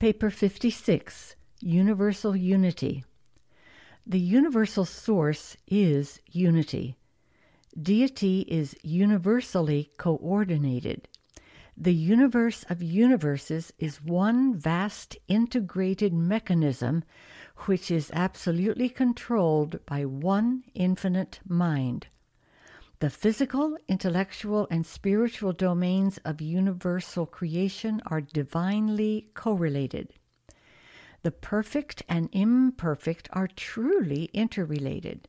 Paper 56 Universal Unity. The universal source is unity. Deity is universally coordinated. The universe of universes is one vast integrated mechanism which is absolutely controlled by one infinite mind. The physical, intellectual, and spiritual domains of universal creation are divinely correlated. The perfect and imperfect are truly interrelated,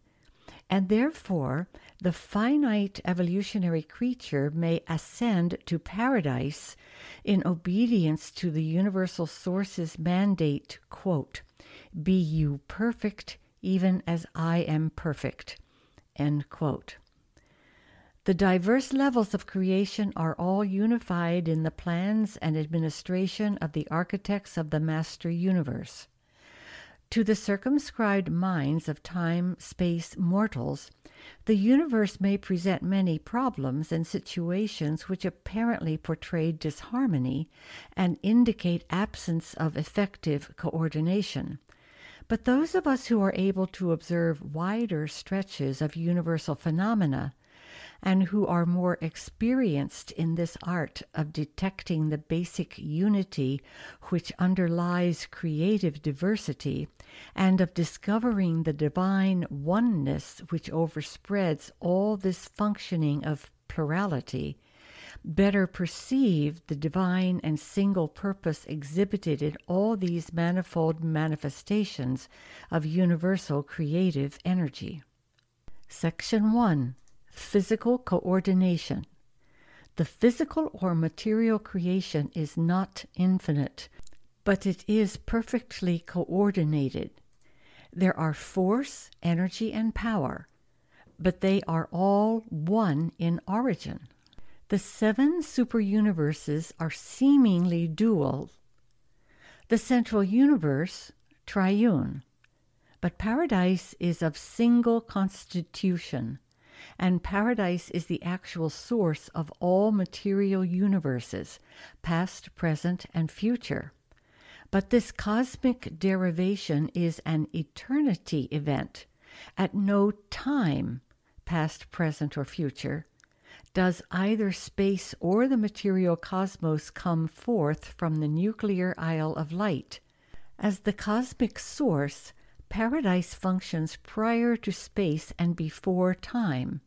and therefore the finite evolutionary creature may ascend to paradise in obedience to the universal source's mandate, quote, Be you perfect, even as I am perfect. End quote. The diverse levels of creation are all unified in the plans and administration of the architects of the master universe. To the circumscribed minds of time space mortals, the universe may present many problems and situations which apparently portray disharmony and indicate absence of effective coordination. But those of us who are able to observe wider stretches of universal phenomena and who are more experienced in this art of detecting the basic unity which underlies creative diversity, and of discovering the divine oneness which overspreads all this functioning of plurality, better perceive the divine and single purpose exhibited in all these manifold manifestations of universal creative energy. Section 1 Physical coordination. The physical or material creation is not infinite, but it is perfectly coordinated. There are force, energy, and power, but they are all one in origin. The seven super universes are seemingly dual. The central universe, triune. But paradise is of single constitution and paradise is the actual source of all material universes, past, present, and future. But this cosmic derivation is an eternity event. At no time, past, present, or future, does either space or the material cosmos come forth from the nuclear isle of light. As the cosmic source, paradise functions prior to space and before time.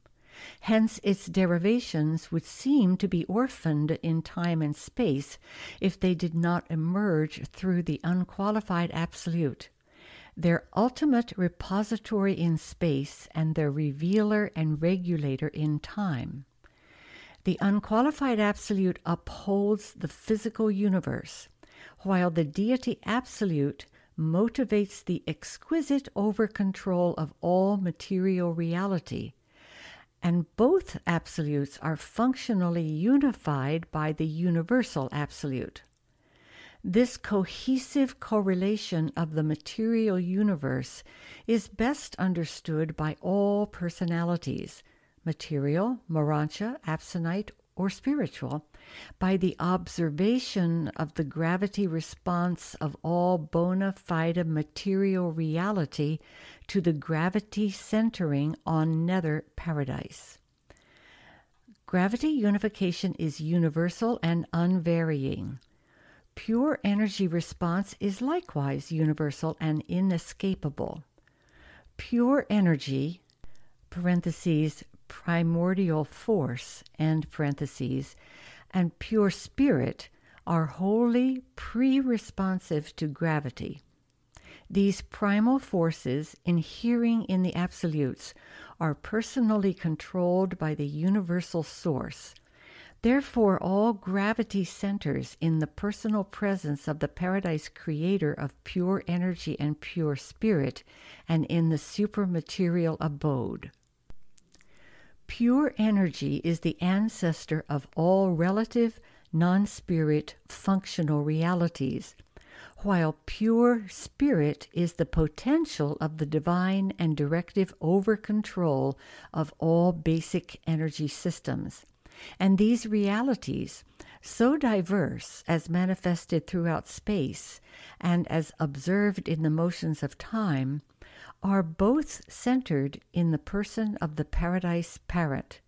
Hence, its derivations would seem to be orphaned in time and space if they did not emerge through the unqualified absolute, their ultimate repository in space and their revealer and regulator in time. The unqualified absolute upholds the physical universe, while the deity absolute motivates the exquisite over control of all material reality. And both absolutes are functionally unified by the universal absolute. This cohesive correlation of the material universe is best understood by all personalities material, Morontia, Absonite, or spiritual, by the observation of the gravity response of all bona fide material reality to the gravity centering on nether paradise. Gravity unification is universal and unvarying. Pure energy response is likewise universal and inescapable. Pure energy, parentheses, primordial force, end parentheses, and pure spirit are wholly pre responsive to gravity. These primal forces, inhering in the absolutes, are personally controlled by the universal source. Therefore, all gravity centers in the personal presence of the paradise creator of pure energy and pure spirit, and in the supermaterial abode. Pure energy is the ancestor of all relative, non spirit, functional realities, while pure spirit is the potential of the divine and directive over control of all basic energy systems. And these realities, so diverse as manifested throughout space and as observed in the motions of time, are both centered in the person of the paradise parent.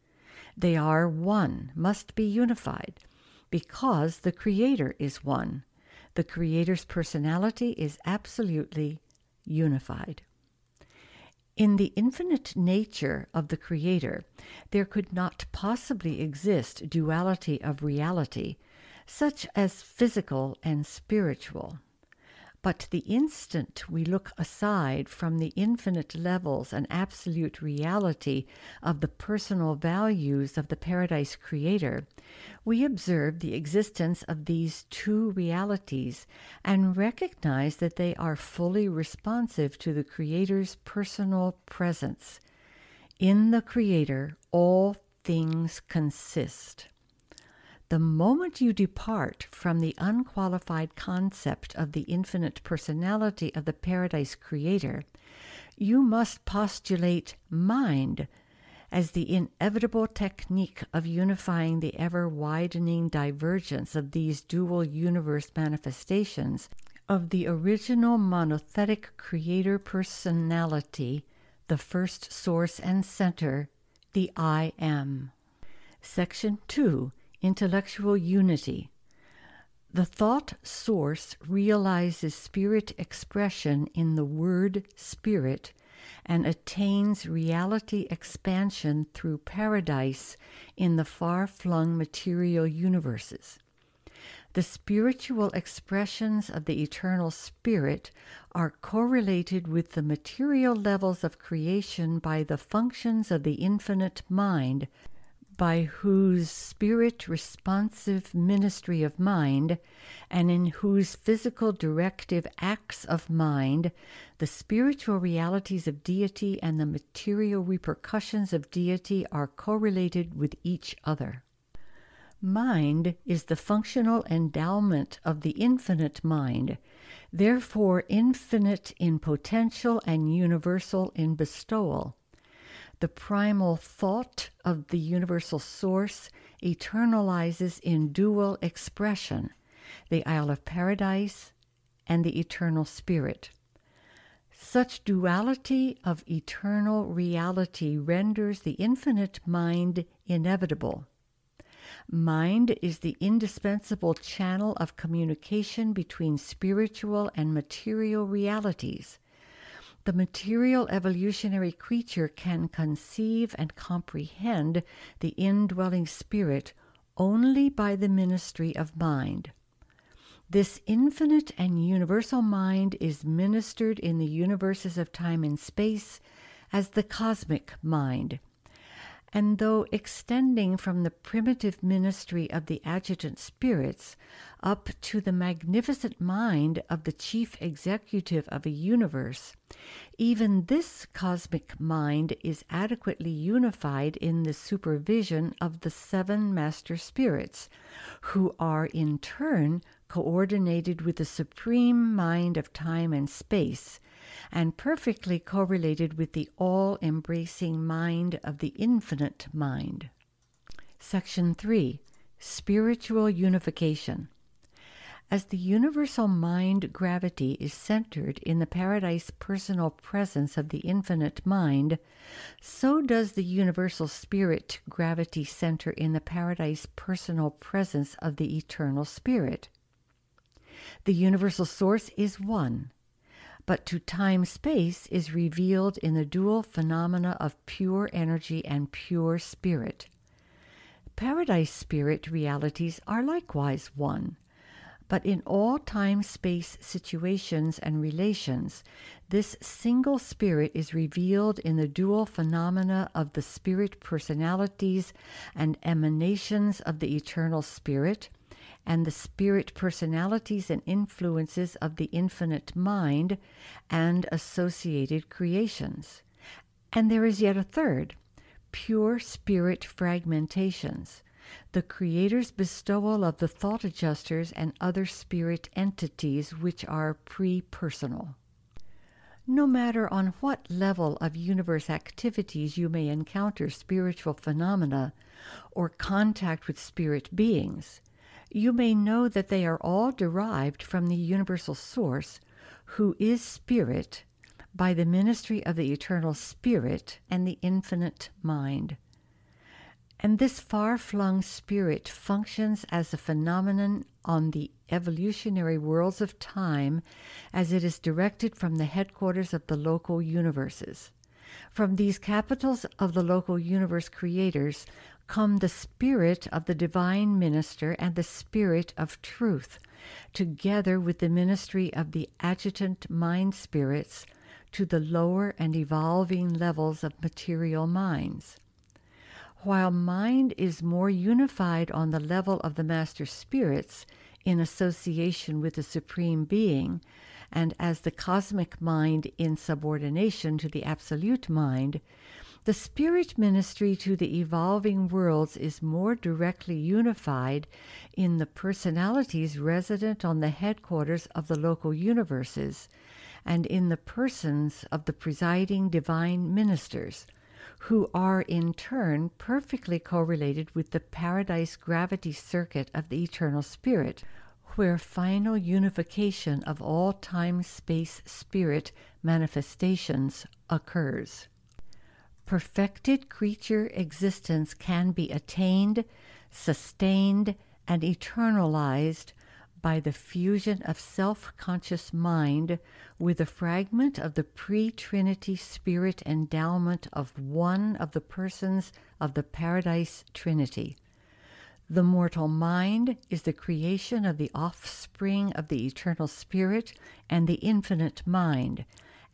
They are one, must be unified, because the Creator is one. The Creator's personality is absolutely unified. In the infinite nature of the Creator, there could not possibly exist duality of reality, such as physical and spiritual. But the instant we look aside from the infinite levels and absolute reality of the personal values of the Paradise Creator, we observe the existence of these two realities and recognize that they are fully responsive to the Creator's personal presence. In the Creator, all things consist. The moment you depart from the unqualified concept of the infinite personality of the Paradise Creator, you must postulate mind as the inevitable technique of unifying the ever widening divergence of these dual universe manifestations of the original monothetic creator personality, the first source and center, the I Am. Section 2 Intellectual Unity. The thought source realizes spirit expression in the word spirit and attains reality expansion through paradise in the far flung material universes. The spiritual expressions of the eternal spirit are correlated with the material levels of creation by the functions of the infinite mind by whose spirit responsive ministry of mind, and in whose physical directive acts of mind, the spiritual realities of deity and the material repercussions of deity are correlated with each other. Mind is the functional endowment of the infinite mind, therefore infinite in potential and universal in bestowal the primal thought of the universal source eternalizes in dual expression the Isle of Paradise and the eternal spirit. Such duality of eternal reality renders the infinite mind inevitable. Mind is the indispensable channel of communication between spiritual and material realities the material evolutionary creature can conceive and comprehend the indwelling spirit only by the ministry of mind. This infinite and universal mind is ministered in the universes of time and space as the cosmic mind and though extending from the primitive ministry of the adjutant spirits up to the magnificent mind of the chief executive of a universe, even this cosmic mind is adequately unified in the supervision of the seven master spirits, who are in turn coordinated with the supreme mind of time and space and perfectly correlated with the all embracing mind of the infinite mind. Section 3 Spiritual Unification. As the universal mind gravity is centered in the paradise personal presence of the infinite mind, so does the universal spirit gravity center in the paradise personal presence of the eternal spirit. The universal source is one, but to time space is revealed in the dual phenomena of pure energy and pure spirit. Paradise spirit realities are likewise one, but in all time space situations and relations, this single spirit is revealed in the dual phenomena of the spirit personalities and emanations of the eternal spirit and the spirit personalities and influences of the infinite mind and associated creations. And there is yet a third pure spirit fragmentations, the Creator's bestowal of the thought adjusters and other spirit entities which are pre personal. No matter on what level of universe activities you may encounter spiritual phenomena or contact with spirit beings, you may know that they are all derived from the universal source, who is spirit, by the ministry of the eternal spirit and the infinite mind. And this far flung spirit functions as a phenomenon on the evolutionary worlds of time as it is directed from the headquarters of the local universes. From these capitals of the local universe creators come the spirit of the divine minister and the spirit of truth, together with the ministry of the adjutant mind spirits to the lower and evolving levels of material minds. While mind is more unified on the level of the master spirits in association with the Supreme Being, and as the cosmic mind in subordination to the absolute mind, the spirit ministry to the evolving worlds is more directly unified in the personalities resident on the headquarters of the local universes and in the persons of the presiding divine ministers who are in turn perfectly correlated with the paradise gravity circuit of the eternal spirit, where final unification of all time space spirit manifestations occurs. Perfected creature existence can be attained, sustained, and eternalized by the fusion of self conscious mind with a fragment of the pre Trinity spirit endowment of one of the persons of the Paradise Trinity. The mortal mind is the creation of the offspring of the eternal spirit and the infinite mind,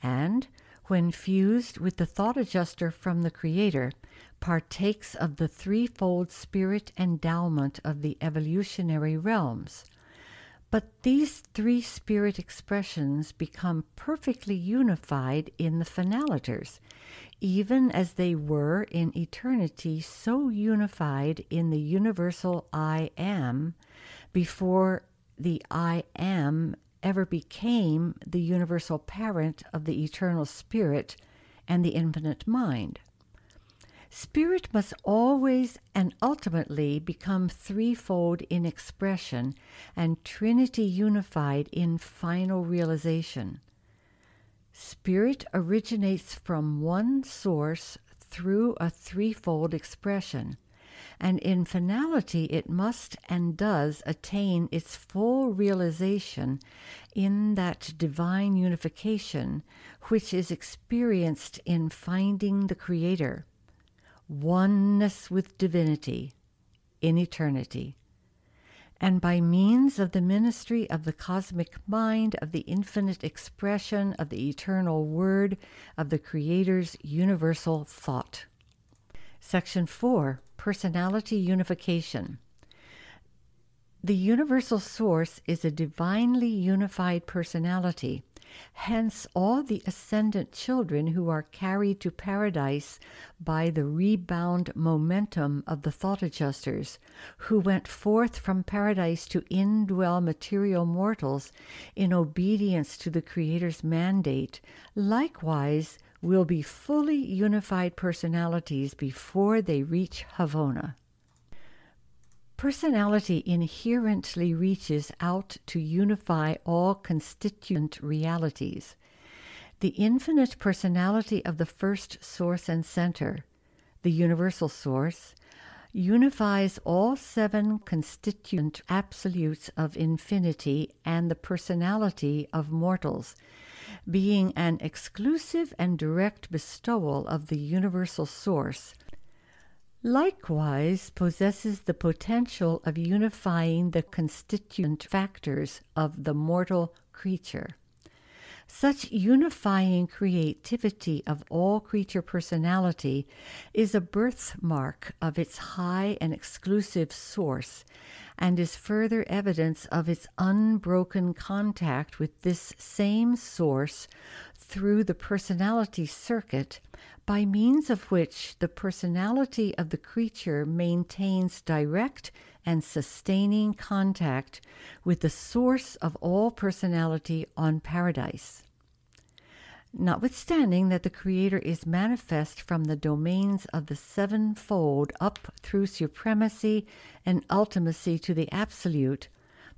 and, when fused with the thought adjuster from the Creator, partakes of the threefold spirit endowment of the evolutionary realms. But these three spirit expressions become perfectly unified in the finaliters, even as they were in eternity so unified in the universal I am before the I am ever became the universal parent of the eternal spirit and the infinite mind. Spirit must always and ultimately become threefold in expression and Trinity unified in final realization. Spirit originates from one source through a threefold expression, and in finality it must and does attain its full realization in that divine unification which is experienced in finding the Creator oneness with divinity in eternity. And by means of the ministry of the cosmic mind, of the infinite expression of the eternal word, of the Creator's universal thought. Section 4 Personality Unification. The universal source is a divinely unified personality Hence, all the ascendant children who are carried to paradise by the rebound momentum of the thought adjusters, who went forth from paradise to indwell material mortals in obedience to the Creator's mandate, likewise will be fully unified personalities before they reach Havona. Personality inherently reaches out to unify all constituent realities. The infinite personality of the first source and center, the universal source, unifies all seven constituent absolutes of infinity and the personality of mortals, being an exclusive and direct bestowal of the universal source likewise possesses the potential of unifying the constituent factors of the mortal creature. Such unifying creativity of all creature personality is a birthmark of its high and exclusive source, and is further evidence of its unbroken contact with this same source through the personality circuit by means of which the personality of the creature maintains direct and sustaining contact with the source of all personality on paradise. Notwithstanding that the Creator is manifest from the domains of the sevenfold up through supremacy and ultimacy to the Absolute,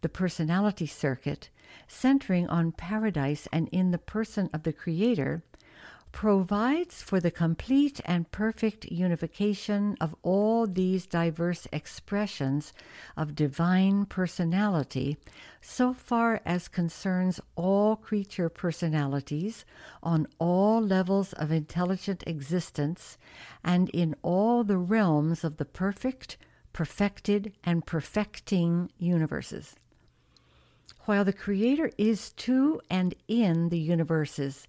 the personality circuit, centering on paradise and in the person of the Creator, provides for the complete and perfect unification of all these diverse expressions of divine personality so far as concerns all creature personalities on all levels of intelligent existence and in all the realms of the perfect, perfected, and perfecting universes. While the Creator is to and in the universes,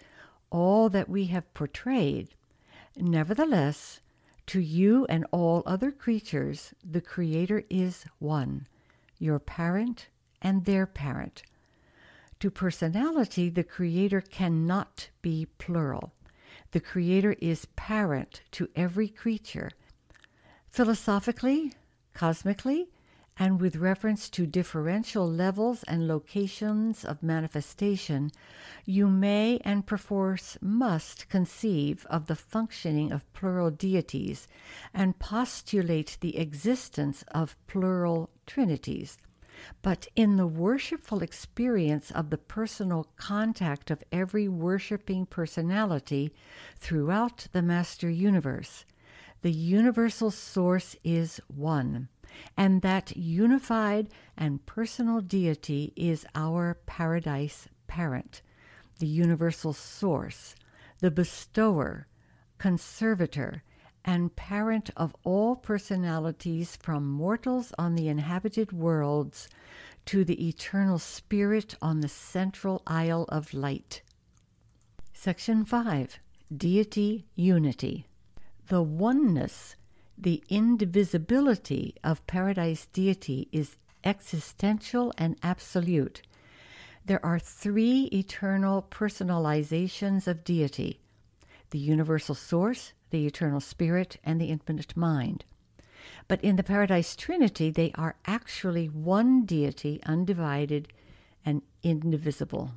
all that we have portrayed. Nevertheless, to you and all other creatures, the Creator is one, your parent and their parent. To personality, the Creator cannot be plural. The Creator is parent to every creature. Philosophically, cosmically, and with reference to differential levels and locations of manifestation, you may and perforce must conceive of the functioning of plural deities and postulate the existence of plural trinities. But in the worshipful experience of the personal contact of every worshiping personality throughout the Master Universe, the universal source is one and that unified and personal deity is our paradise parent, the universal source, the bestower, conservator, and parent of all personalities from mortals on the inhabited worlds to the eternal spirit on the central isle of light. Section 5 Deity Unity. The oneness the indivisibility of paradise deity is existential and absolute. There are three eternal personalizations of deity the universal source, the eternal spirit, and the infinite mind. But in the Paradise Trinity, they are actually one deity, undivided and indivisible.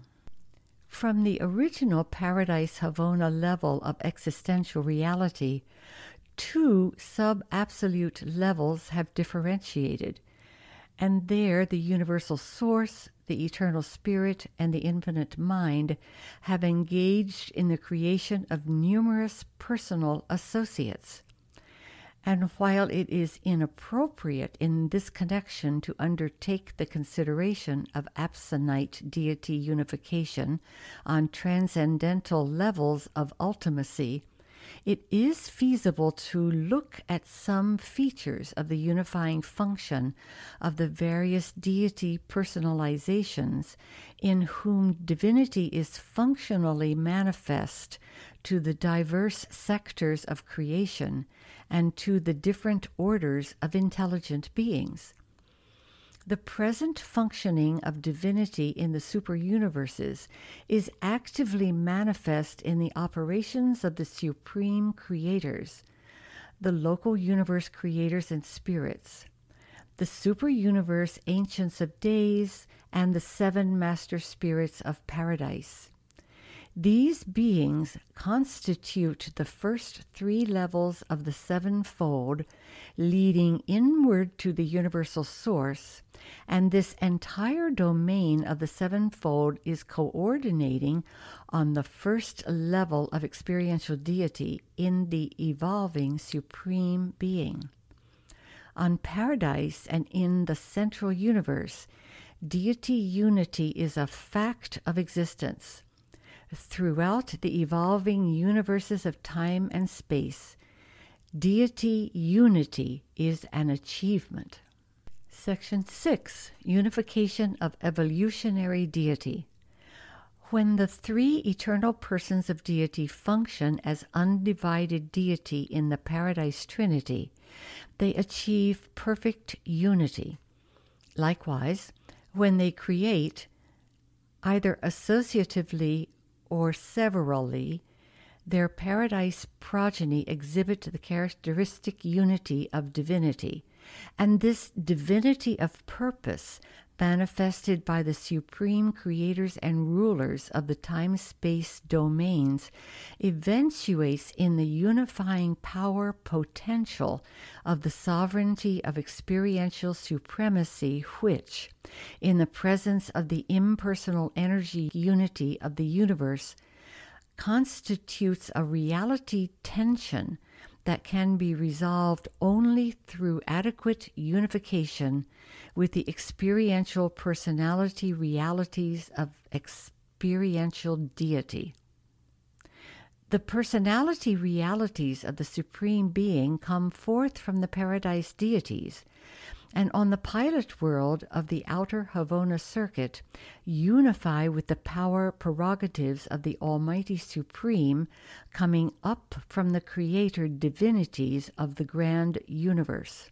From the original Paradise Havona level of existential reality, two sub absolute levels have differentiated. And there, the universal source, the eternal spirit, and the infinite mind have engaged in the creation of numerous personal associates. And while it is inappropriate in this connection to undertake the consideration of absonite deity unification on transcendental levels of ultimacy, it is feasible to look at some features of the unifying function of the various deity personalizations in whom divinity is functionally manifest to the diverse sectors of creation and to the different orders of intelligent beings. The present functioning of divinity in the super universes is actively manifest in the operations of the supreme creators, the local universe creators and spirits, the super universe ancients of days, and the seven master spirits of paradise. These beings constitute the first three levels of the sevenfold, leading inward to the universal source, and this entire domain of the sevenfold is coordinating on the first level of experiential deity in the evolving supreme being. On paradise and in the central universe, deity unity is a fact of existence throughout the evolving universes of time and space, deity unity is an achievement. Section 6 Unification of Evolutionary Deity. When the three eternal persons of deity function as undivided deity in the Paradise Trinity, they achieve perfect unity. Likewise, when they create, either associatively or severally, their paradise progeny exhibit the characteristic unity of divinity, and this divinity of purpose manifested by the supreme creators and rulers of the time space domains, eventuates in the unifying power potential of the sovereignty of experiential supremacy, which, in the presence of the impersonal energy unity of the universe, constitutes a reality tension that can be resolved only through adequate unification with the experiential personality realities of experiential deity. The personality realities of the Supreme Being come forth from the paradise deities and on the pilot world of the outer Havona circuit unify with the power prerogatives of the Almighty Supreme coming up from the Creator divinities of the grand universe.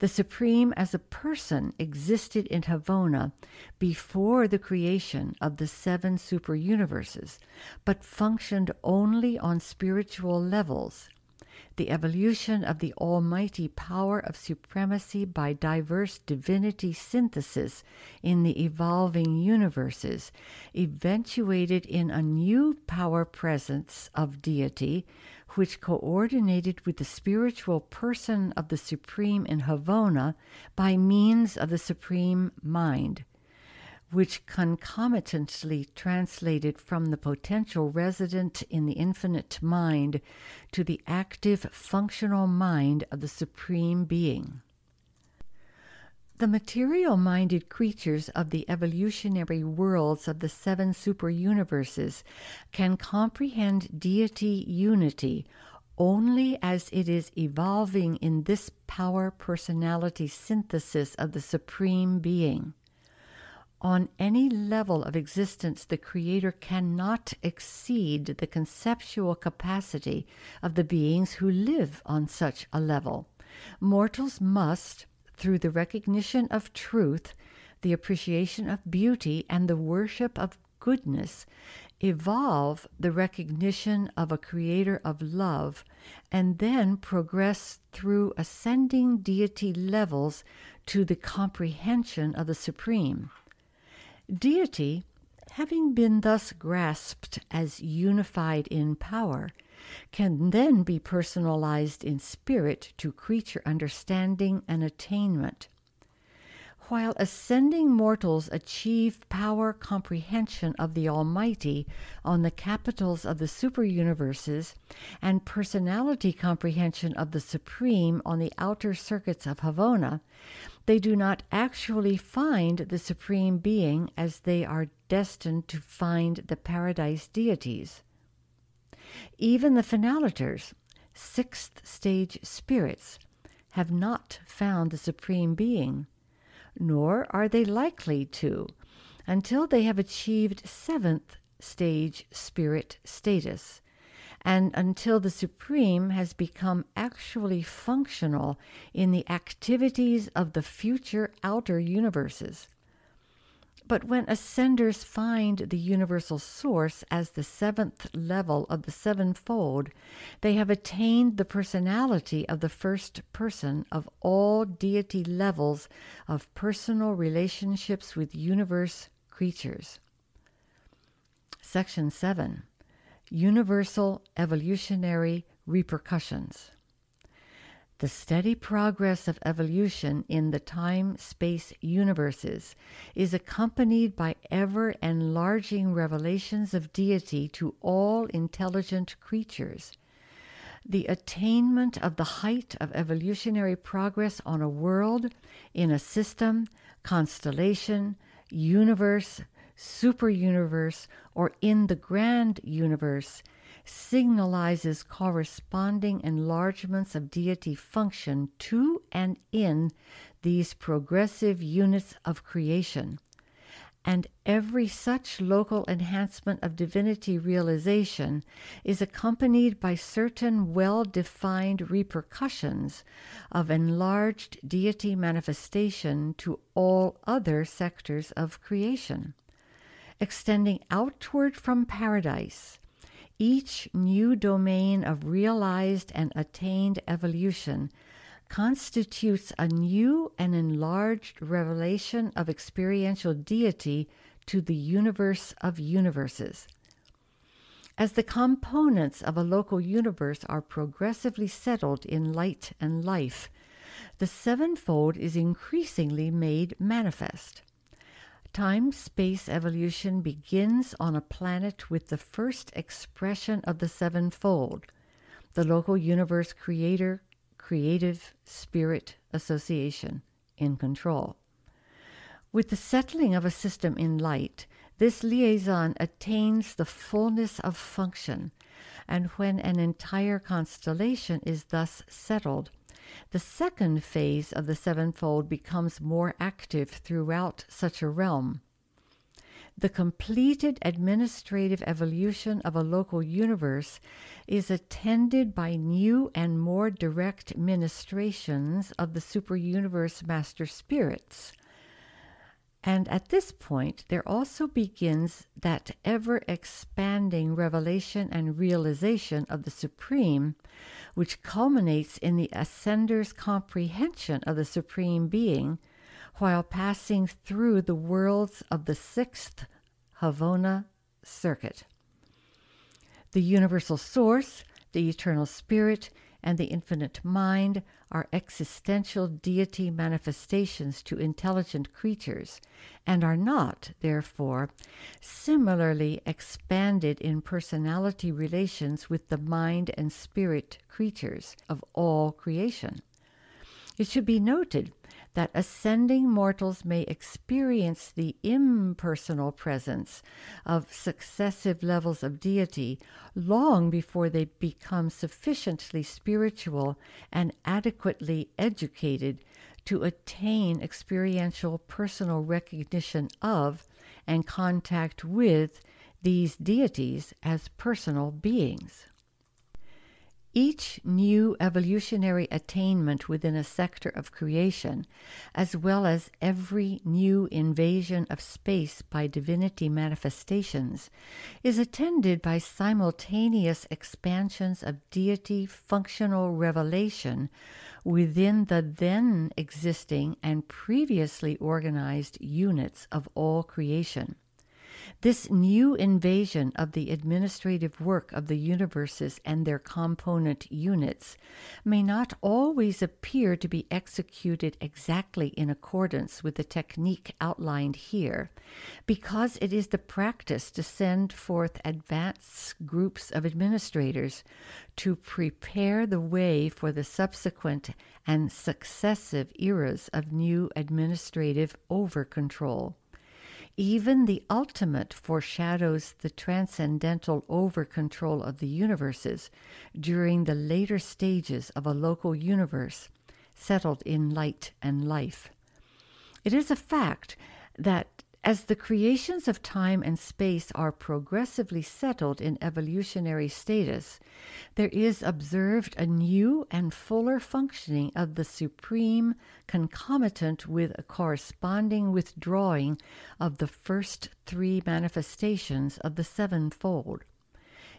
The Supreme as a person existed in Havona before the creation of the seven super universes, but functioned only on spiritual levels the evolution of the almighty power of supremacy by diverse divinity synthesis in the evolving universes eventuated in a new power presence of deity which coordinated with the spiritual person of the Supreme in Havona by means of the Supreme Mind which concomitantly translated from the potential resident in the infinite mind to the active functional mind of the Supreme Being. The material minded creatures of the evolutionary worlds of the seven super universes can comprehend deity unity only as it is evolving in this power personality synthesis of the Supreme Being on any level of existence, the Creator cannot exceed the conceptual capacity of the beings who live on such a level. Mortals must, through the recognition of truth, the appreciation of beauty, and the worship of goodness, evolve the recognition of a creator of love, and then progress through ascending deity levels to the comprehension of the Supreme. Deity, having been thus grasped as unified in power, can then be personalized in spirit to creature understanding and attainment. While ascending mortals achieve power comprehension of the Almighty on the capitals of the super universes and personality comprehension of the Supreme on the outer circuits of Havona, they do not actually find the Supreme Being as they are destined to find the paradise deities. Even the finaliters, sixth stage spirits, have not found the Supreme Being, nor are they likely to until they have achieved seventh stage spirit status and until the Supreme has become actually functional in the activities of the future outer universes. But when ascenders find the universal source as the seventh level of the sevenfold, they have attained the personality of the first person of all deity levels of personal relationships with universe creatures. Section 7 universal evolutionary repercussions. The steady progress of evolution in the time space universes is accompanied by ever enlarging revelations of deity to all intelligent creatures. The attainment of the height of evolutionary progress on a world, in a system, constellation, universe, superuniverse, or in the grand universe signalizes corresponding enlargements of deity function to and in these progressive units of creation. And every such local enhancement of divinity realization is accompanied by certain well defined repercussions of enlarged deity manifestation to all other sectors of creation extending outward from paradise, each new domain of realized and attained evolution constitutes a new and enlarged revelation of experiential deity to the universe of universes. As the components of a local universe are progressively settled in light and life, the sevenfold is increasingly made manifest. Time space evolution begins on a planet with the first expression of the sevenfold, the local universe creator creative spirit association in control. With the settling of a system in light, this liaison attains the fullness of function, and when an entire constellation is thus settled, the second phase of the sevenfold becomes more active throughout such a realm. The completed administrative evolution of a local universe is attended by new and more direct ministrations of the superuniverse master spirits and at this point, there also begins that ever expanding revelation and realization of the Supreme, which culminates in the ascender's comprehension of the Supreme Being while passing through the worlds of the sixth Havona circuit. The universal source, the eternal spirit, and the infinite mind are existential deity manifestations to intelligent creatures, and are not, therefore, similarly expanded in personality relations with the mind and spirit creatures of all creation. It should be noted that ascending mortals may experience the impersonal presence of successive levels of deity long before they become sufficiently spiritual and adequately educated to attain experiential personal recognition of and contact with these deities as personal beings. Each new evolutionary attainment within a sector of creation, as well as every new invasion of space by divinity manifestations, is attended by simultaneous expansions of deity functional revelation within the then existing and previously organized units of all creation. This new invasion of the administrative work of the universes and their component units may not always appear to be executed exactly in accordance with the technique outlined here, because it is the practice to send forth advanced groups of administrators to prepare the way for the subsequent and successive eras of new administrative over control. Even the ultimate foreshadows the transcendental over control of the universes during the later stages of a local universe settled in light and life. It is a fact that as the creations of time and space are progressively settled in evolutionary status, there is observed a new and fuller functioning of the supreme concomitant with a corresponding withdrawing of the first three manifestations of the sevenfold.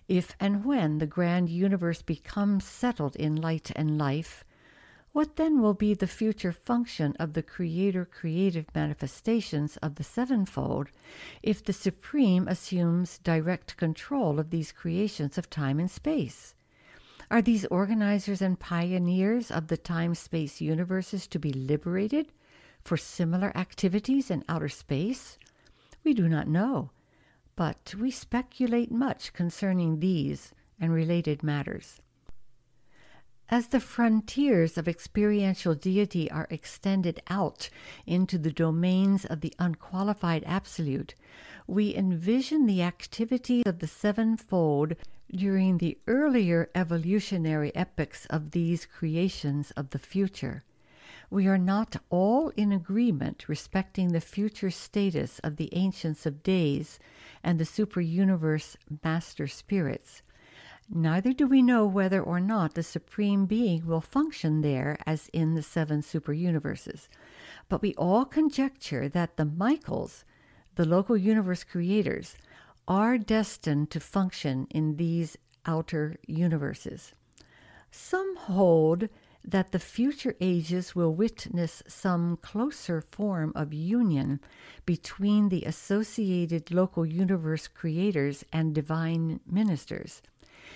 If and when the grand universe becomes settled in light and life, what then will be the future function of the creator creative manifestations of the sevenfold if the Supreme assumes direct control of these creations of time and space? Are these organizers and pioneers of the time space universes to be liberated for similar activities in outer space? We do not know, but we speculate much concerning these and related matters. As the frontiers of experiential deity are extended out into the domains of the unqualified absolute, we envision the activity of the sevenfold during the earlier evolutionary epochs of these creations of the future. We are not all in agreement respecting the future status of the Ancients of Days and the superuniverse master spirits Neither do we know whether or not the Supreme Being will function there as in the seven super universes, But we all conjecture that the Michaels, the local universe creators, are destined to function in these outer universes. Some hold that the future ages will witness some closer form of union between the associated local universe creators and divine ministers.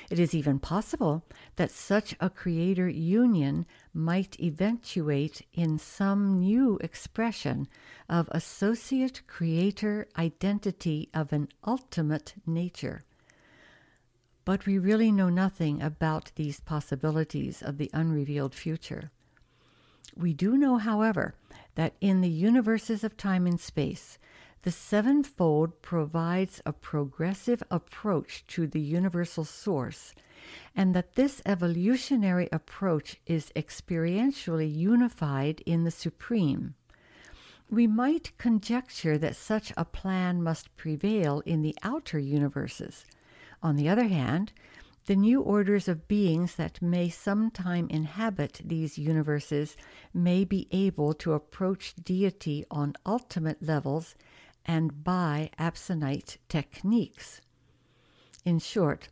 It is even possible that such a creator union might eventuate in some new expression of associate creator identity of an ultimate nature. But we really know nothing about these possibilities of the unrevealed future. We do know, however, that in the universes of time and space, the sevenfold provides a progressive approach to the universal source, and that this evolutionary approach is experientially unified in the Supreme. We might conjecture that such a plan must prevail in the outer universes. On the other hand, the new orders of beings that may sometime inhabit these universes may be able to approach deity on ultimate levels and by Absonite techniques. In short,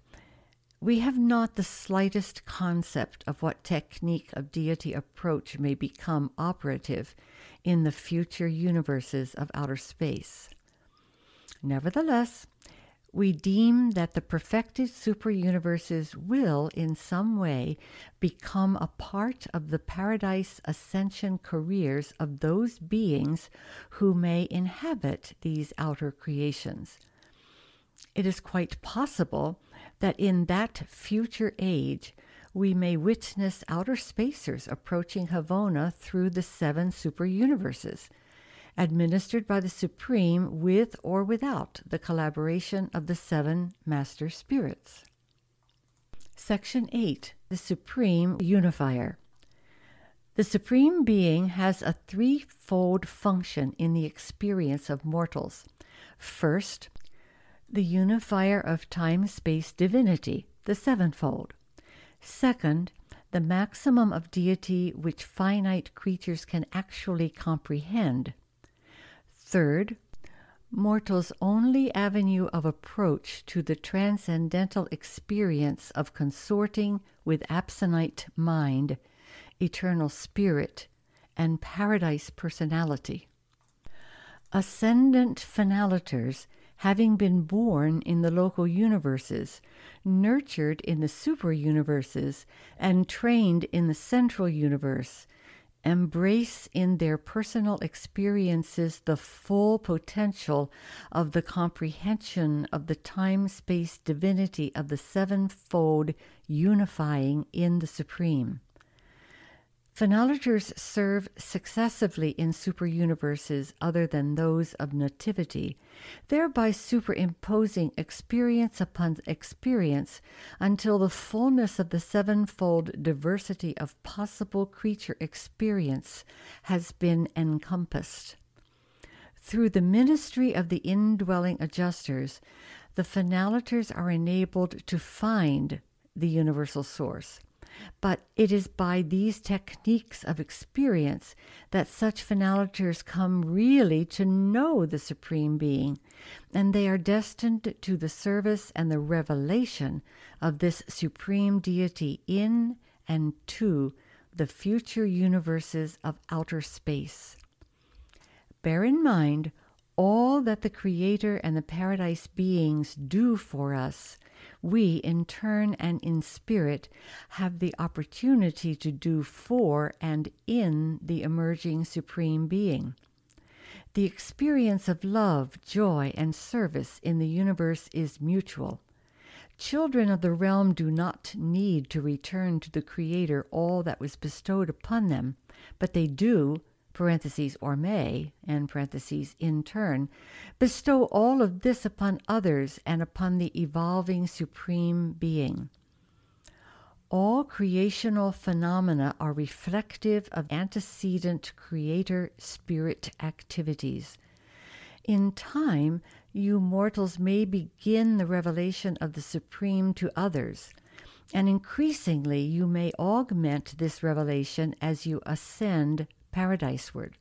we have not the slightest concept of what technique of deity approach may become operative in the future universes of outer space. Nevertheless, we deem that the perfected superuniverses will, in some way, become a part of the paradise ascension careers of those beings who may inhabit these outer creations. It is quite possible that in that future age, we may witness outer spacers approaching Havona through the seven superuniverses administered by the Supreme with or without the collaboration of the seven Master Spirits. Section 8 The Supreme Unifier. The Supreme Being has a threefold function in the experience of mortals. First, the unifier of time space divinity, the sevenfold. Second, the maximum of deity which finite creatures can actually comprehend. Third, mortals' only avenue of approach to the transcendental experience of consorting with Absonite mind, eternal spirit, and paradise personality. Ascendant finaliters, having been born in the local universes, nurtured in the super universes, and trained in the central universe, embrace in their personal experiences the full potential of the comprehension of the time space divinity of the sevenfold unifying in the Supreme. Finaliters serve successively in superuniverses other than those of nativity, thereby superimposing experience upon experience until the fullness of the sevenfold diversity of possible creature experience has been encompassed. Through the ministry of the indwelling adjusters, the finaliters are enabled to find the universal source but it is by these techniques of experience that such finaliters come really to know the Supreme Being, and they are destined to the service and the revelation of this Supreme Deity in and to the future universes of outer space. Bear in mind all that the Creator and the Paradise beings do for us we, in turn and in spirit, have the opportunity to do for and in the emerging Supreme Being. The experience of love, joy, and service in the universe is mutual. Children of the realm do not need to return to the Creator all that was bestowed upon them, but they do, parentheses or may, and parentheses in turn, bestow all of this upon others and upon the evolving Supreme Being. All creational phenomena are reflective of antecedent creator spirit activities. In time, you mortals may begin the revelation of the Supreme to others, and increasingly you may augment this revelation as you ascend paradiseward.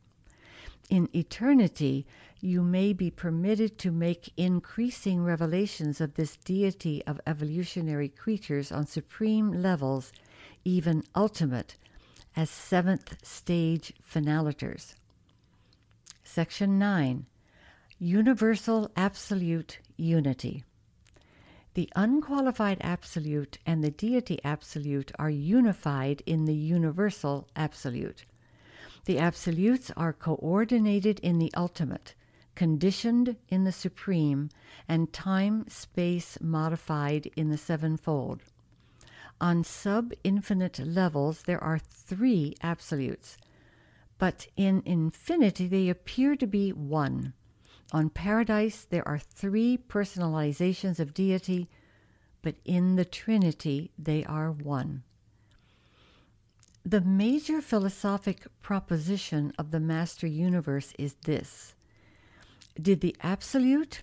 In eternity, you may be permitted to make increasing revelations of this deity of evolutionary creatures on supreme levels, even ultimate, as seventh stage finaliters. Section 9 Universal Absolute Unity. The unqualified absolute and the deity absolute are unified in the universal absolute. The absolutes are coordinated in the ultimate, conditioned in the supreme, and time space modified in the sevenfold. On sub infinite levels, there are three absolutes, but in infinity, they appear to be one. On paradise, there are three personalizations of deity, but in the Trinity, they are one. The major philosophic proposition of the Master Universe is this Did the Absolute,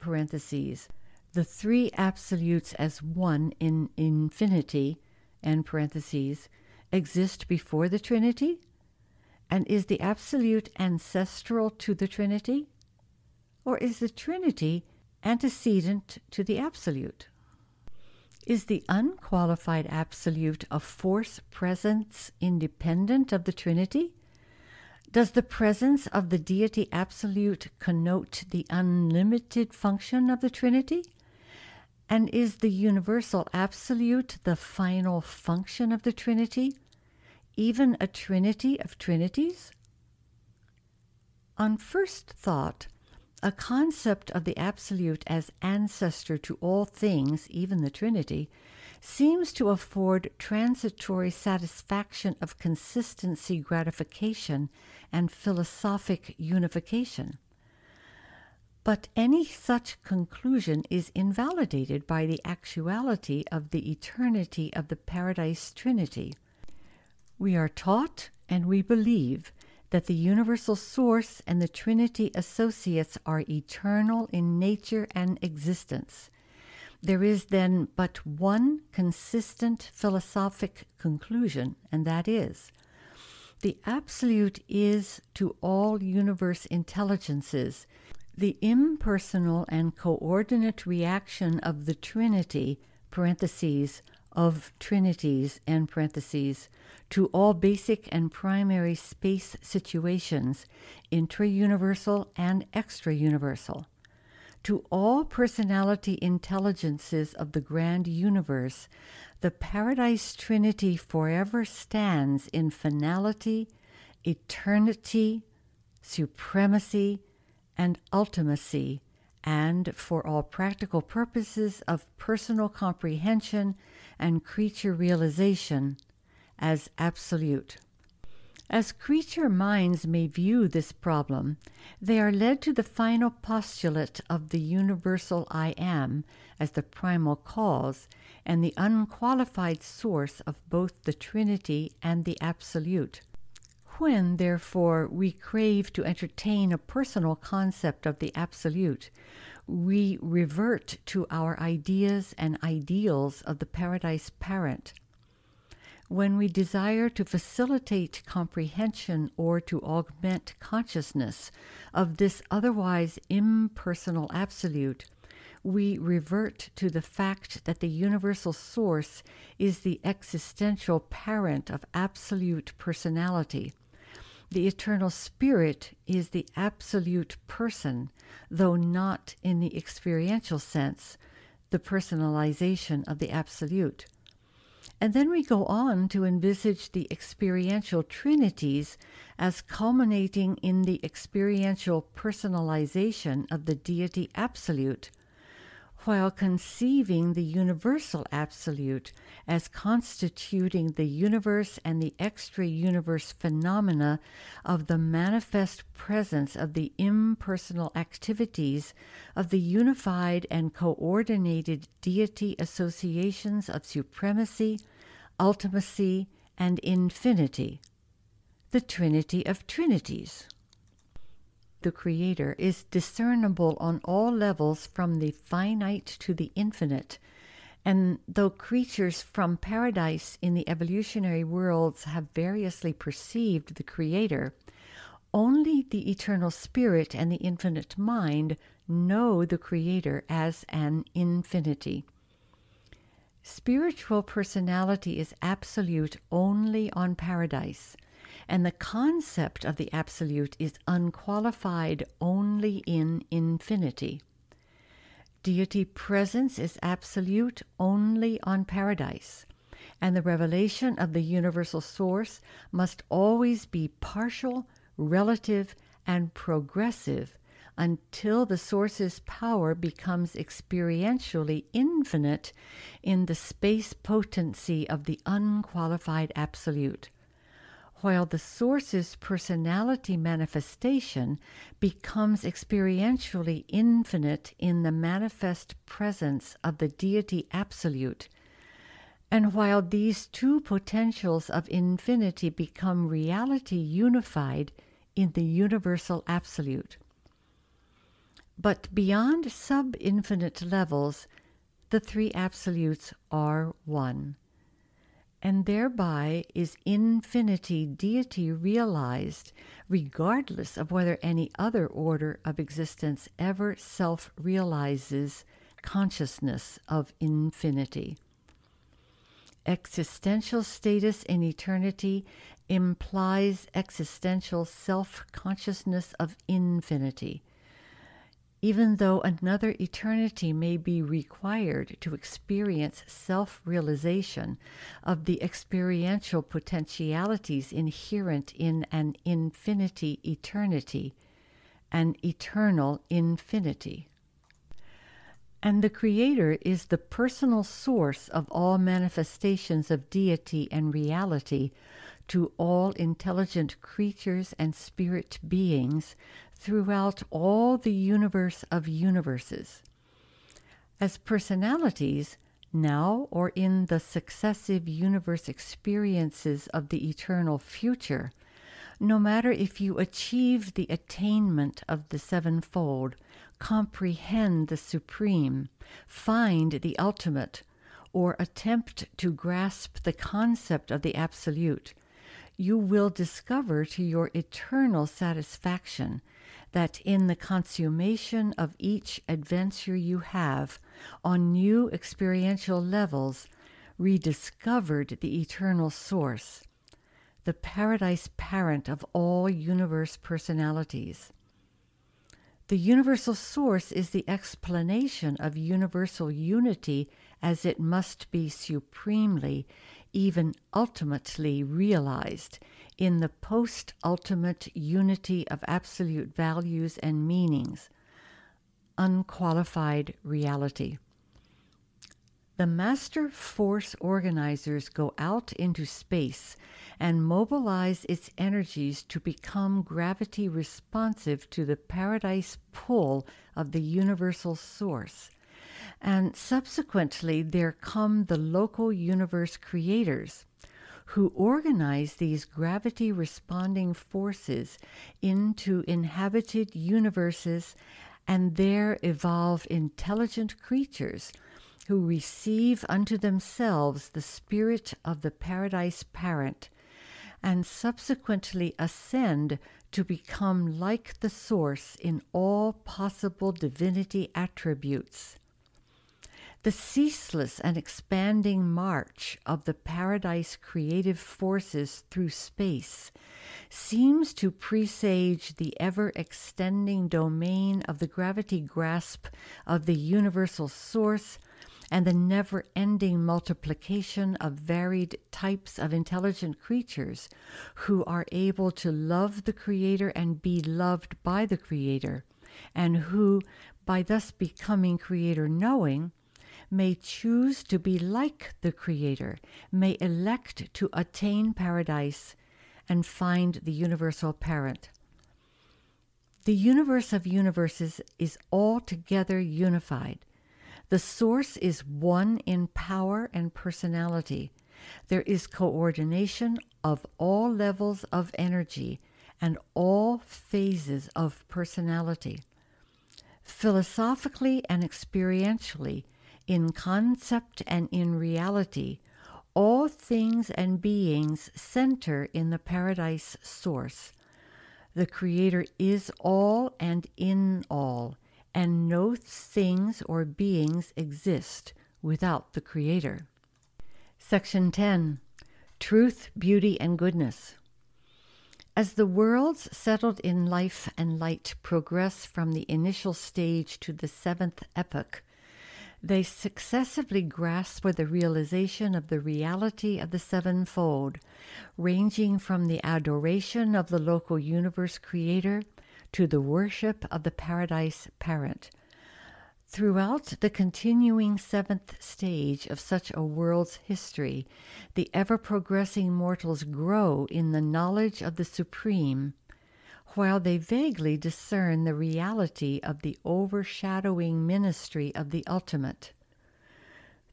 parentheses, the three absolutes as one in infinity, and parentheses, exist before the Trinity? And is the Absolute ancestral to the Trinity? Or is the Trinity antecedent to the Absolute? Is the unqualified Absolute a force presence independent of the Trinity? Does the presence of the deity absolute connote the unlimited function of the Trinity? And is the universal absolute the final function of the Trinity, even a trinity of trinities? On first thought, a concept of the Absolute as ancestor to all things, even the Trinity, seems to afford transitory satisfaction of consistency gratification and philosophic unification. But any such conclusion is invalidated by the actuality of the eternity of the Paradise Trinity. We are taught and we believe that the universal source and the Trinity associates are eternal in nature and existence. There is then but one consistent philosophic conclusion, and that is the Absolute is to all universe intelligences the impersonal and coordinate reaction of the Trinity, parentheses, of trinities, and parentheses, to all basic and primary space situations, intra-universal and extra-universal. To all personality intelligences of the grand universe, the Paradise Trinity forever stands in finality, eternity, supremacy, and ultimacy, and for all practical purposes of personal comprehension and creature realization as absolute. As creature minds may view this problem, they are led to the final postulate of the universal I am as the primal cause and the unqualified source of both the Trinity and the Absolute. When, therefore, we crave to entertain a personal concept of the Absolute, we revert to our ideas and ideals of the Paradise Parent. When we desire to facilitate comprehension or to augment consciousness of this otherwise impersonal Absolute, we revert to the fact that the universal source is the existential parent of absolute personality the eternal spirit is the absolute person, though not in the experiential sense, the personalization of the absolute. And then we go on to envisage the experiential trinities as culminating in the experiential personalization of the deity absolute while conceiving the universal absolute as constituting the universe and the extra universe phenomena of the manifest presence of the impersonal activities of the unified and coordinated deity associations of supremacy, ultimacy, and infinity, the Trinity of Trinities the Creator, is discernible on all levels from the finite to the infinite. And though creatures from paradise in the evolutionary worlds have variously perceived the Creator, only the eternal spirit and the infinite mind know the Creator as an infinity. Spiritual personality is absolute only on paradise, and the concept of the absolute is unqualified only in infinity. Deity presence is absolute only on paradise, and the revelation of the universal source must always be partial, relative, and progressive until the source's power becomes experientially infinite in the space potency of the unqualified absolute, while the source's personality manifestation becomes experientially infinite in the manifest presence of the deity absolute. And while these two potentials of infinity become reality unified in the universal absolute. But beyond sub infinite levels, the three absolutes are one. And thereby is infinity deity realized, regardless of whether any other order of existence ever self realizes consciousness of infinity. Existential status in eternity implies existential self consciousness of infinity even though another eternity may be required to experience self realization of the experiential potentialities inherent in an infinity eternity, an eternal infinity. And the Creator is the personal source of all manifestations of deity and reality to all intelligent creatures and spirit beings throughout all the universe of universes. As personalities, now or in the successive universe experiences of the eternal future, no matter if you achieve the attainment of the sevenfold, comprehend the supreme, find the ultimate, or attempt to grasp the concept of the absolute, you will discover to your eternal satisfaction that in the consummation of each adventure you have on new experiential levels rediscovered the eternal source, the paradise parent of all universe personalities. The universal source is the explanation of universal unity as it must be supremely, even ultimately realized in the post ultimate unity of absolute values and meanings, unqualified reality. The master force organizers go out into space and mobilize its energies to become gravity responsive to the paradise pull of the universal source. And subsequently, there come the local universe creators who organize these gravity responding forces into inhabited universes and there evolve intelligent creatures who receive unto themselves the spirit of the paradise parent and subsequently ascend to become like the source in all possible divinity attributes. The ceaseless and expanding march of the paradise creative forces through space seems to presage the ever extending domain of the gravity grasp of the universal source and the never ending multiplication of varied types of intelligent creatures who are able to love the Creator and be loved by the Creator, and who, by thus becoming Creator knowing, may choose to be like the Creator, may elect to attain paradise and find the universal parent. The universe of universes is altogether unified. The source is one in power and personality. There is coordination of all levels of energy and all phases of personality. Philosophically and experientially, in concept and in reality, all things and beings center in the paradise source. The Creator is all and in all, and no things or beings exist without the Creator. Section 10 Truth, Beauty, and Goodness. As the worlds settled in life and light progress from the initial stage to the seventh epoch, they successively grasp for the realization of the reality of the sevenfold, ranging from the adoration of the local universe creator to the worship of the paradise parent. Throughout the continuing seventh stage of such a world's history, the ever progressing mortals grow in the knowledge of the Supreme, while they vaguely discern the reality of the overshadowing ministry of the Ultimate.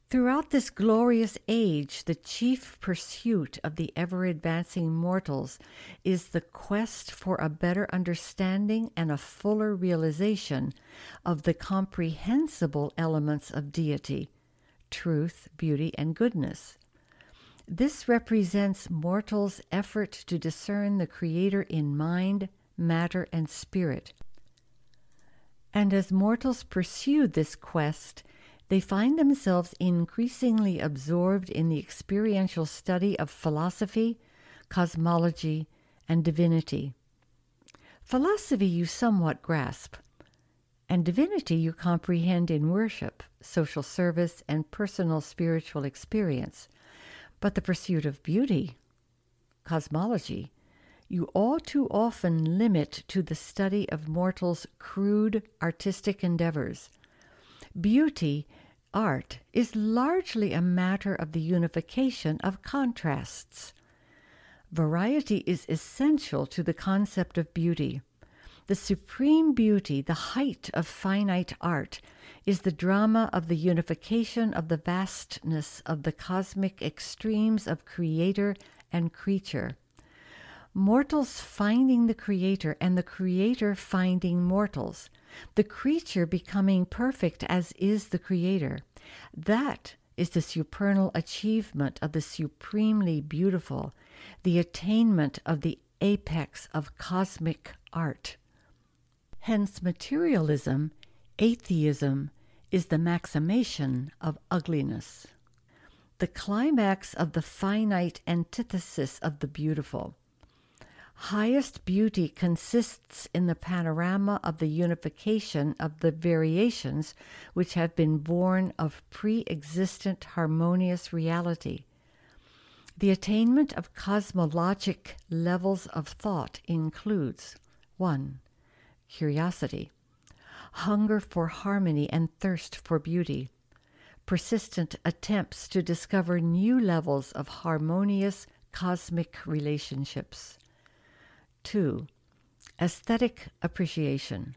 Throughout this glorious age, the chief pursuit of the ever advancing mortals is the quest for a better understanding and a fuller realization of the comprehensible elements of deity truth, beauty, and goodness. This represents mortals' effort to discern the Creator in mind, matter, and spirit. And as mortals pursue this quest, they find themselves increasingly absorbed in the experiential study of philosophy, cosmology, and divinity. Philosophy you somewhat grasp, and divinity you comprehend in worship, social service, and personal spiritual experience. But the pursuit of beauty, cosmology, you all too often limit to the study of mortals' crude artistic endeavors. Beauty art is largely a matter of the unification of contrasts. Variety is essential to the concept of beauty. The supreme beauty, the height of finite art, is the drama of the unification of the vastness of the cosmic extremes of creator and creature. Mortals finding the creator and the creator finding mortals the creature becoming perfect as is the Creator. That is the supernal achievement of the supremely beautiful, the attainment of the apex of cosmic art. Hence, materialism, atheism, is the maximation of ugliness, the climax of the finite antithesis of the beautiful. Highest beauty consists in the panorama of the unification of the variations which have been born of pre existent harmonious reality. The attainment of cosmologic levels of thought includes 1. Curiosity, hunger for harmony and thirst for beauty, persistent attempts to discover new levels of harmonious cosmic relationships. 2. Aesthetic appreciation.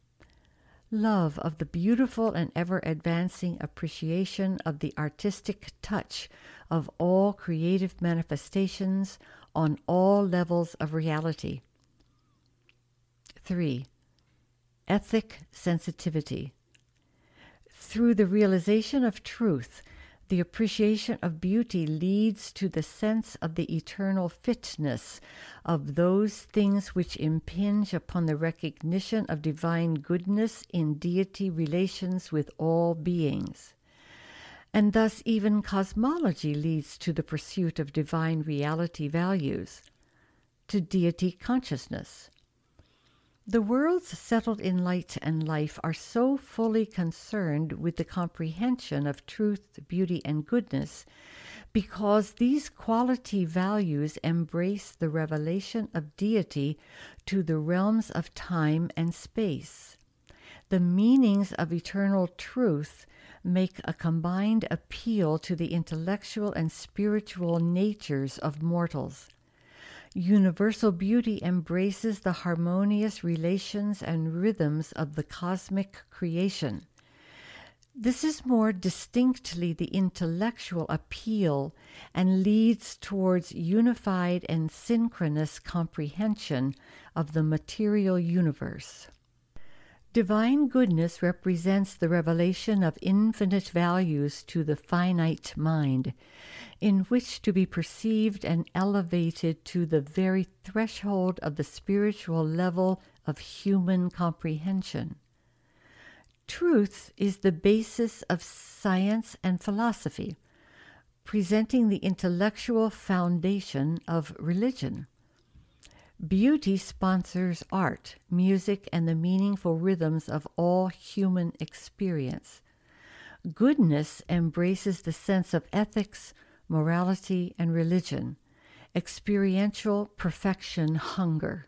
Love of the beautiful and ever advancing appreciation of the artistic touch of all creative manifestations on all levels of reality. 3. Ethic sensitivity. Through the realization of truth, the appreciation of beauty leads to the sense of the eternal fitness of those things which impinge upon the recognition of divine goodness in deity relations with all beings. And thus, even cosmology leads to the pursuit of divine reality values, to deity consciousness, the worlds settled in light and life are so fully concerned with the comprehension of truth, beauty, and goodness because these quality values embrace the revelation of deity to the realms of time and space. The meanings of eternal truth make a combined appeal to the intellectual and spiritual natures of mortals. Universal beauty embraces the harmonious relations and rhythms of the cosmic creation. This is more distinctly the intellectual appeal and leads towards unified and synchronous comprehension of the material universe. Divine goodness represents the revelation of infinite values to the finite mind, in which to be perceived and elevated to the very threshold of the spiritual level of human comprehension. Truth is the basis of science and philosophy. presenting the intellectual foundation of religion. Beauty sponsors art, music, and the meaningful rhythms of all human experience. Goodness embraces the sense of ethics, morality, and religion, experiential perfection hunger.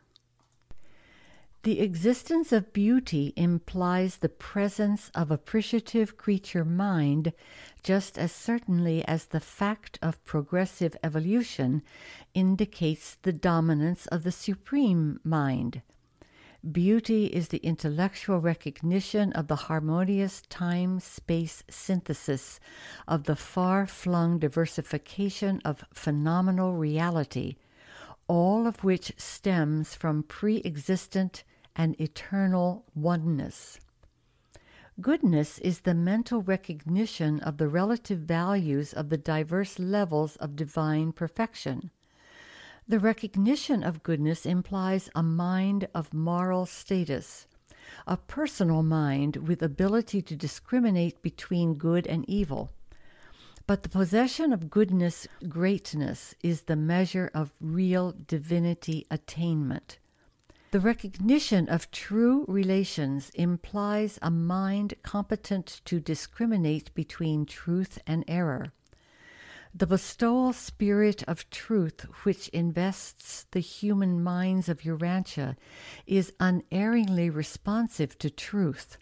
The existence of beauty implies the presence of appreciative creature mind just as certainly as the fact of progressive evolution indicates the dominance of the supreme mind. Beauty is the intellectual recognition of the harmonious time space synthesis of the far flung diversification of phenomenal reality, all of which stems from pre existent and eternal oneness. Goodness is the mental recognition of the relative values of the diverse levels of divine perfection. The recognition of goodness implies a mind of moral status, a personal mind with ability to discriminate between good and evil. But the possession of goodness, greatness, is the measure of real divinity attainment. The recognition of true relations implies a mind competent to discriminate between truth and error. The bestowal spirit of truth which invests the human minds of Urantia is unerringly responsive to truth.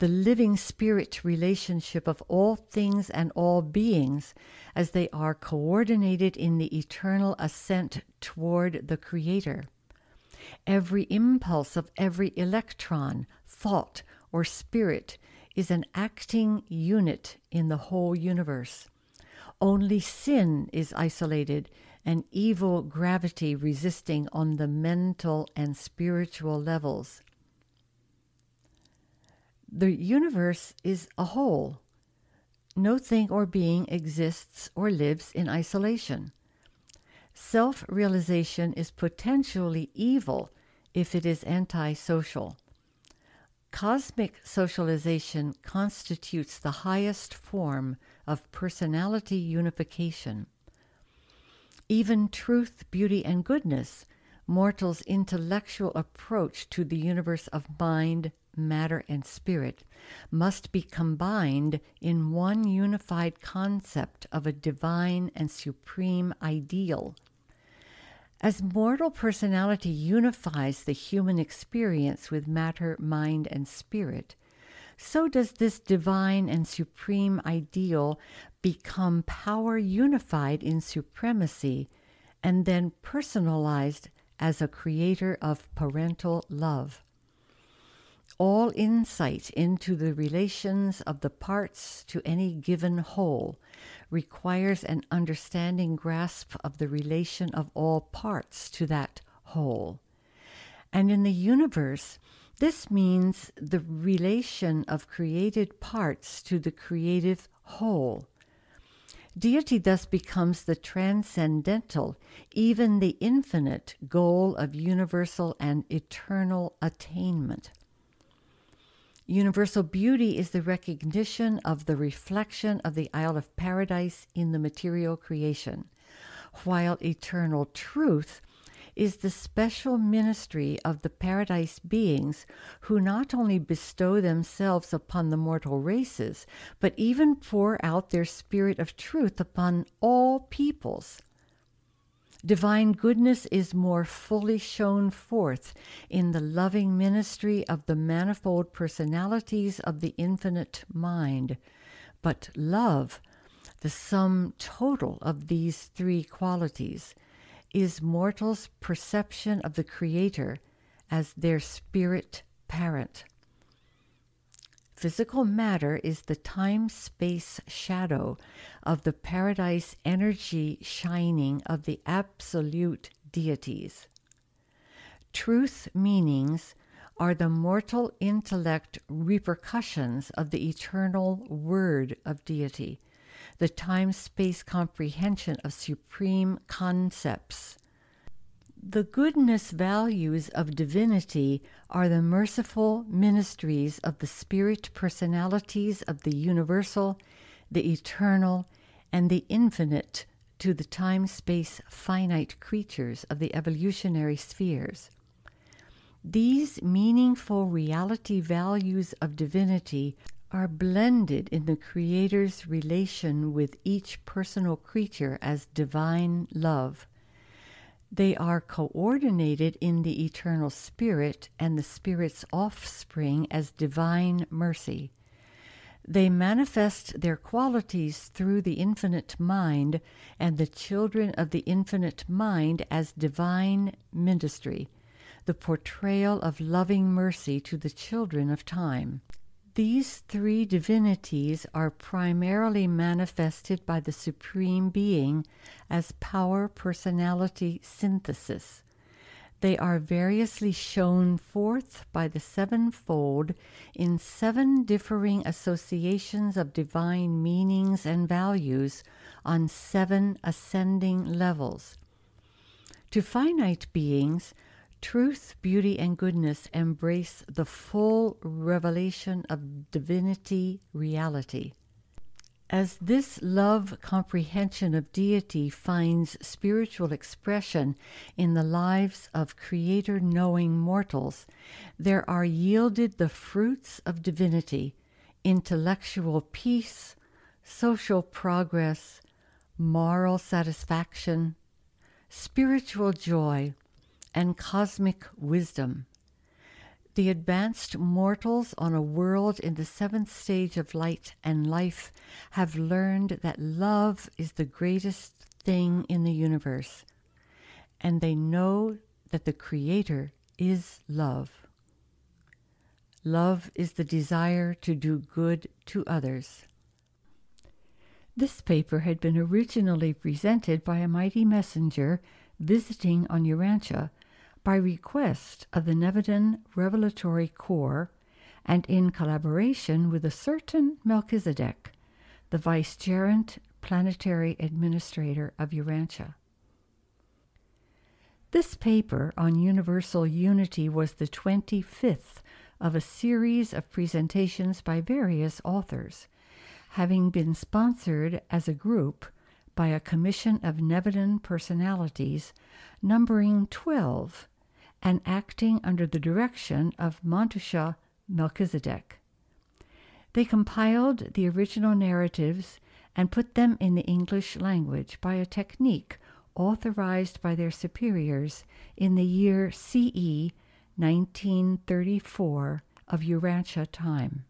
The living spirit relationship of all things and all beings as they are coordinated in the eternal ascent toward the Creator. Every impulse of every electron, thought, or spirit is an acting unit in the whole universe. Only sin is isolated and evil gravity resisting on the mental and spiritual levels. The universe is a whole. No thing or being exists or lives in isolation. Self realization is potentially evil if it is antisocial. Cosmic socialization constitutes the highest form of personality unification. Even truth, beauty, and goodness, mortals' intellectual approach to the universe of mind, matter, and spirit, must be combined in one unified concept of a divine and supreme ideal as mortal personality unifies the human experience with matter, mind, and spirit, so does this divine and supreme ideal become power unified in supremacy and then personalized as a creator of parental love. All insight into the relations of the parts to any given whole requires an understanding grasp of the relation of all parts to that whole. And in the universe, this means the relation of created parts to the creative whole. Deity thus becomes the transcendental, even the infinite goal of universal and eternal attainment. Universal beauty is the recognition of the reflection of the Isle of Paradise in the material creation, while eternal truth is the special ministry of the paradise beings who not only bestow themselves upon the mortal races, but even pour out their spirit of truth upon all peoples divine goodness is more fully shown forth in the loving ministry of the manifold personalities of the infinite mind. But love, the sum total of these three qualities, is mortals' perception of the Creator as their spirit parent. Physical matter is the time space shadow of the paradise energy shining of the absolute deities. Truth meanings are the mortal intellect repercussions of the eternal word of deity, the time space comprehension of supreme concepts the goodness values of divinity are the merciful ministries of the spirit personalities of the universal, the eternal, and the infinite to the time space finite creatures of the evolutionary spheres. These meaningful reality values of divinity are blended in the Creator's relation with each personal creature as divine love. They are coordinated in the eternal Spirit and the Spirit's offspring as divine mercy. They manifest their qualities through the infinite mind and the children of the infinite mind as divine ministry, the portrayal of loving mercy to the children of time. These three divinities are primarily manifested by the Supreme Being as power personality synthesis. They are variously shown forth by the sevenfold in seven differing associations of divine meanings and values on seven ascending levels. To finite beings, truth, beauty, and goodness embrace the full revelation of divinity reality. As this love comprehension of deity finds spiritual expression in the lives of Creator knowing mortals, there are yielded the fruits of divinity, intellectual peace, social progress, moral satisfaction, spiritual joy, and cosmic wisdom the advanced mortals on a world in the seventh stage of light and life have learned that love is the greatest thing in the universe, and they know that the Creator is love. Love is the desire to do good to others. This paper had been originally presented by a mighty messenger visiting on Urantia by request of the Nebadon Revelatory Corps and in collaboration with a certain Melchizedek, the vicegerent planetary administrator of Urantia. This paper on universal unity was the 25th of a series of presentations by various authors, having been sponsored as a group by a commission of Nebadon personalities numbering 12 and acting under the direction of Mantutia Melchizedek. They compiled the original narratives and put them in the English language by a technique authorized by their superiors in the year CE 1934 of Urantia time.